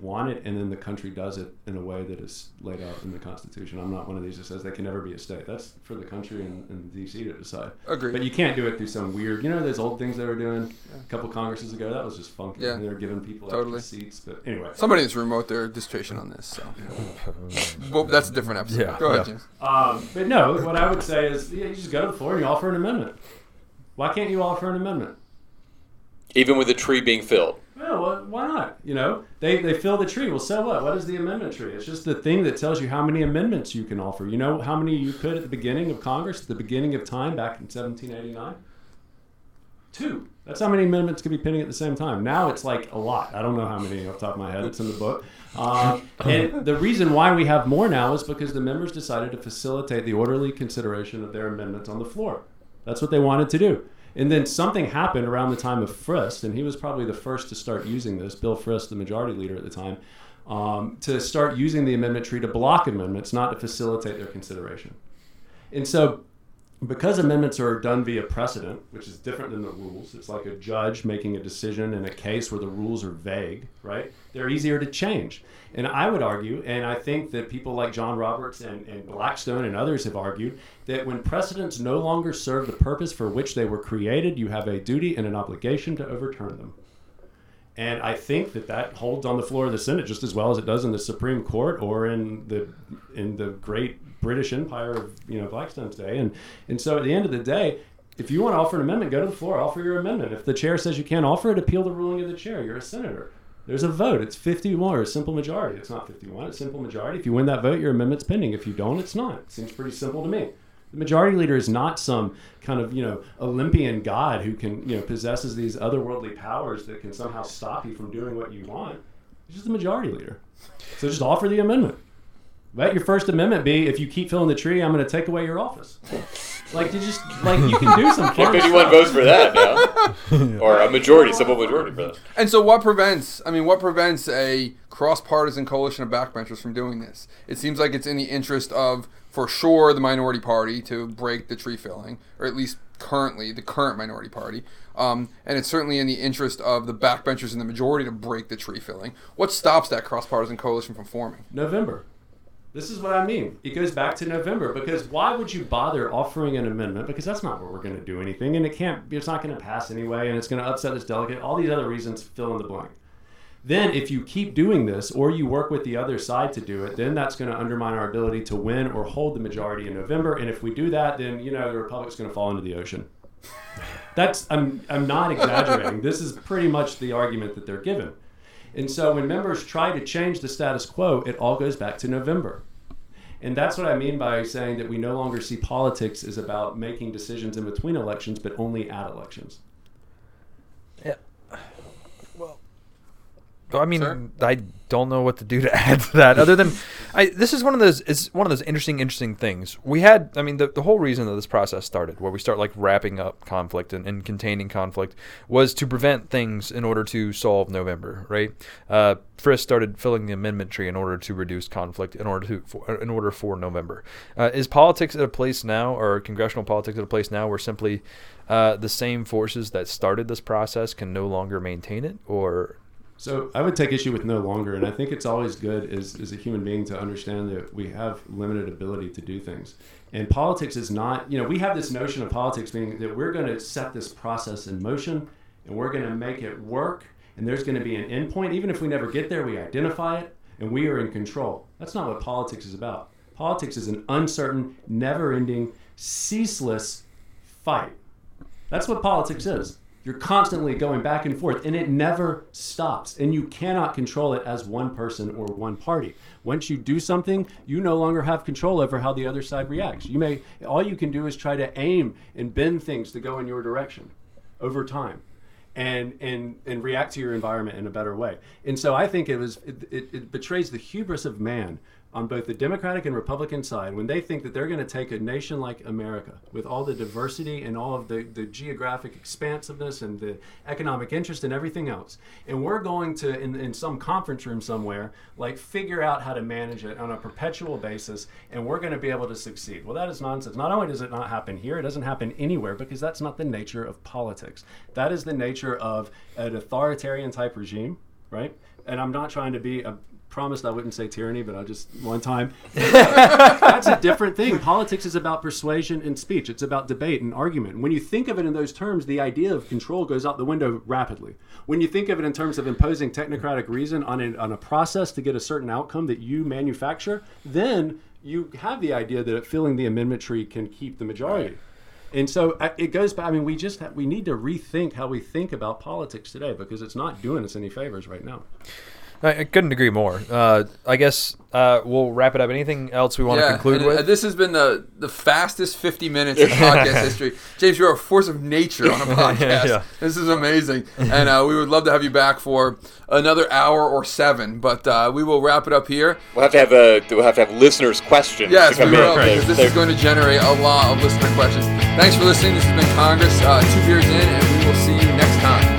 want it, and then the country does it in a way that is laid out in the Constitution. I'm not one of these that says they can never be a state. That's for the country and, and DC to decide. Agreed. But you can't do it through some weird, you know, those old things they were doing a couple Congresses ago. That was just funky. Yeah. They were giving people Totally. seats. But anyway, Somebody in this room wrote their dissertation on this, so [LAUGHS] well, that's a different episode. Yeah, Go ahead, yeah. James. Um, but no, what I would say is yeah, you just go to the floor and you offer an amendment. Why can't you offer an amendment? Even with the tree being filled. Why not? You know, they, they fill the tree. Well, so what? What is the amendment tree? It's just the thing that tells you how many amendments you can offer. You know how many you could at the beginning of Congress, at the beginning of time back in 1789? Two. That's how many amendments could be pending at the same time. Now it's like a lot. I don't know how many off the top of my head. It's in the book. Um, [LAUGHS] and the reason why we have more now is because the members decided to facilitate the orderly consideration of their amendments on the floor. That's what they wanted to do. And then something happened around the time of Frist, and he was probably the first to start using this, Bill Frist, the majority leader at the time, um, to start using the amendment tree to block amendments, not to facilitate their consideration. And so, because amendments are done via precedent, which is different than the rules, it's like a judge making a decision in a case where the rules are vague, right? They're easier to change. And I would argue, and I think that people like John Roberts and, and Blackstone and others have argued, that when precedents no longer serve the purpose for which they were created, you have a duty and an obligation to overturn them. And I think that that holds on the floor of the Senate just as well as it does in the Supreme Court or in the in the great British Empire of you know Blackstone's day. And and so at the end of the day, if you want to offer an amendment, go to the floor, offer your amendment. If the chair says you can't offer it, appeal the ruling of the chair. You're a senator. There's a vote. It's 51 or a simple majority. It's not 51. It's simple majority. If you win that vote, your amendment's pending. If you don't, it's not. It seems pretty simple to me. The majority leader is not some kind of you know Olympian god who can you know possesses these otherworldly powers that can somehow stop you from doing what you want. He's just the majority leader. So just offer the amendment. Let your First Amendment be: if you keep filling the tree, I'm going to take away your office. Like you just like you can do some [LAUGHS] fun 51 stuff. votes for that now. [LAUGHS] or a majority, simple majority for that. And so, what prevents? I mean, what prevents a cross-partisan coalition of backbenchers from doing this? It seems like it's in the interest of, for sure, the minority party to break the tree filling, or at least currently the current minority party. Um, and it's certainly in the interest of the backbenchers and the majority to break the tree filling. What stops that cross-partisan coalition from forming? November. This is what I mean. It goes back to November because why would you bother offering an amendment? Because that's not where we're going to do anything, and it can't. It's not going to pass anyway, and it's going to upset this delegate. All these other reasons fill in the blank. Then, if you keep doing this, or you work with the other side to do it, then that's going to undermine our ability to win or hold the majority in November. And if we do that, then you know the republic's going to fall into the ocean. That's I'm I'm not exaggerating. this is pretty much the argument that they're given. And so when members try to change the status quo, it all goes back to November. And that's what I mean by saying that we no longer see politics as about making decisions in between elections, but only at elections. I mean, Sir? I don't know what to do to [LAUGHS] add to that, other than I. This is one of those. It's one of those interesting, interesting things. We had. I mean, the, the whole reason that this process started, where we start like wrapping up conflict and, and containing conflict, was to prevent things in order to solve November, right? Uh, Frist started filling the amendment tree in order to reduce conflict in order to for, in order for November. Uh, is politics at a place now, or congressional politics at a place now, where simply uh, the same forces that started this process can no longer maintain it, or So I would take issue with no longer, and I think it's always good as, as a human being to understand that we have limited ability to do things. And politics is not, you know, we have this notion of politics being that we're going to set this process in motion and we're going to make it work, and there's going to be an endpoint. Even if we never get there, we identify it and we are in control. That's not what politics is about. Politics is an uncertain, never ending, ceaseless fight. That's what politics is. You're constantly going back and forth, and it never stops. And you cannot control it as one person or one party. Once you do something, you no longer have control over how the other side reacts. You may all you can do is try to aim and bend things to go in your direction over time. And, and, and react to your environment in a better way. And so I think it was it, it, it betrays the hubris of man on both the Democratic and Republican side when they think that they're going to take a nation like America with all the diversity and all of the, the geographic expansiveness and the economic interest and everything else. And we're going to, in, in some conference room somewhere, like figure out how to manage it on a perpetual basis and we're going to be able to succeed. Well, that is nonsense. Not only does it not happen here, it doesn't happen anywhere because that's not the nature of politics. That is the nature of an authoritarian type regime, right? and I'm not trying to be. I promised I wouldn't say tyranny, but I just one time. [LAUGHS] That's a different thing. Politics is about persuasion and speech. It's about debate and argument. When you think of it in those terms, the idea of control goes out the window rapidly. When you think of it in terms of imposing technocratic reason on a, on a process to get a certain outcome that you manufacture, then you have the idea that filling the amendment tree can keep the majority. And so uh, it goes back. I mean, we just have, we need to rethink how we think about politics today because it's not doing us any favors right now. I, I couldn't agree more. Uh, I guess uh, we'll wrap it up. Anything else we want to conclude and, with? uh, this has been the the fastest 50 minutes in podcast history. James, you're a force of nature on a [LAUGHS] podcast. Yeah. This is amazing, and uh, we would love to have you back for another hour or seven. But uh, we will wrap it up here. We'll have to have a we'll have to have listeners' questions. Yes, to we will, in. They're- because this they're- is going to generate a lot of listener questions. Thanks for listening. This has been Congress, uh, two beers in, and we will see you next time.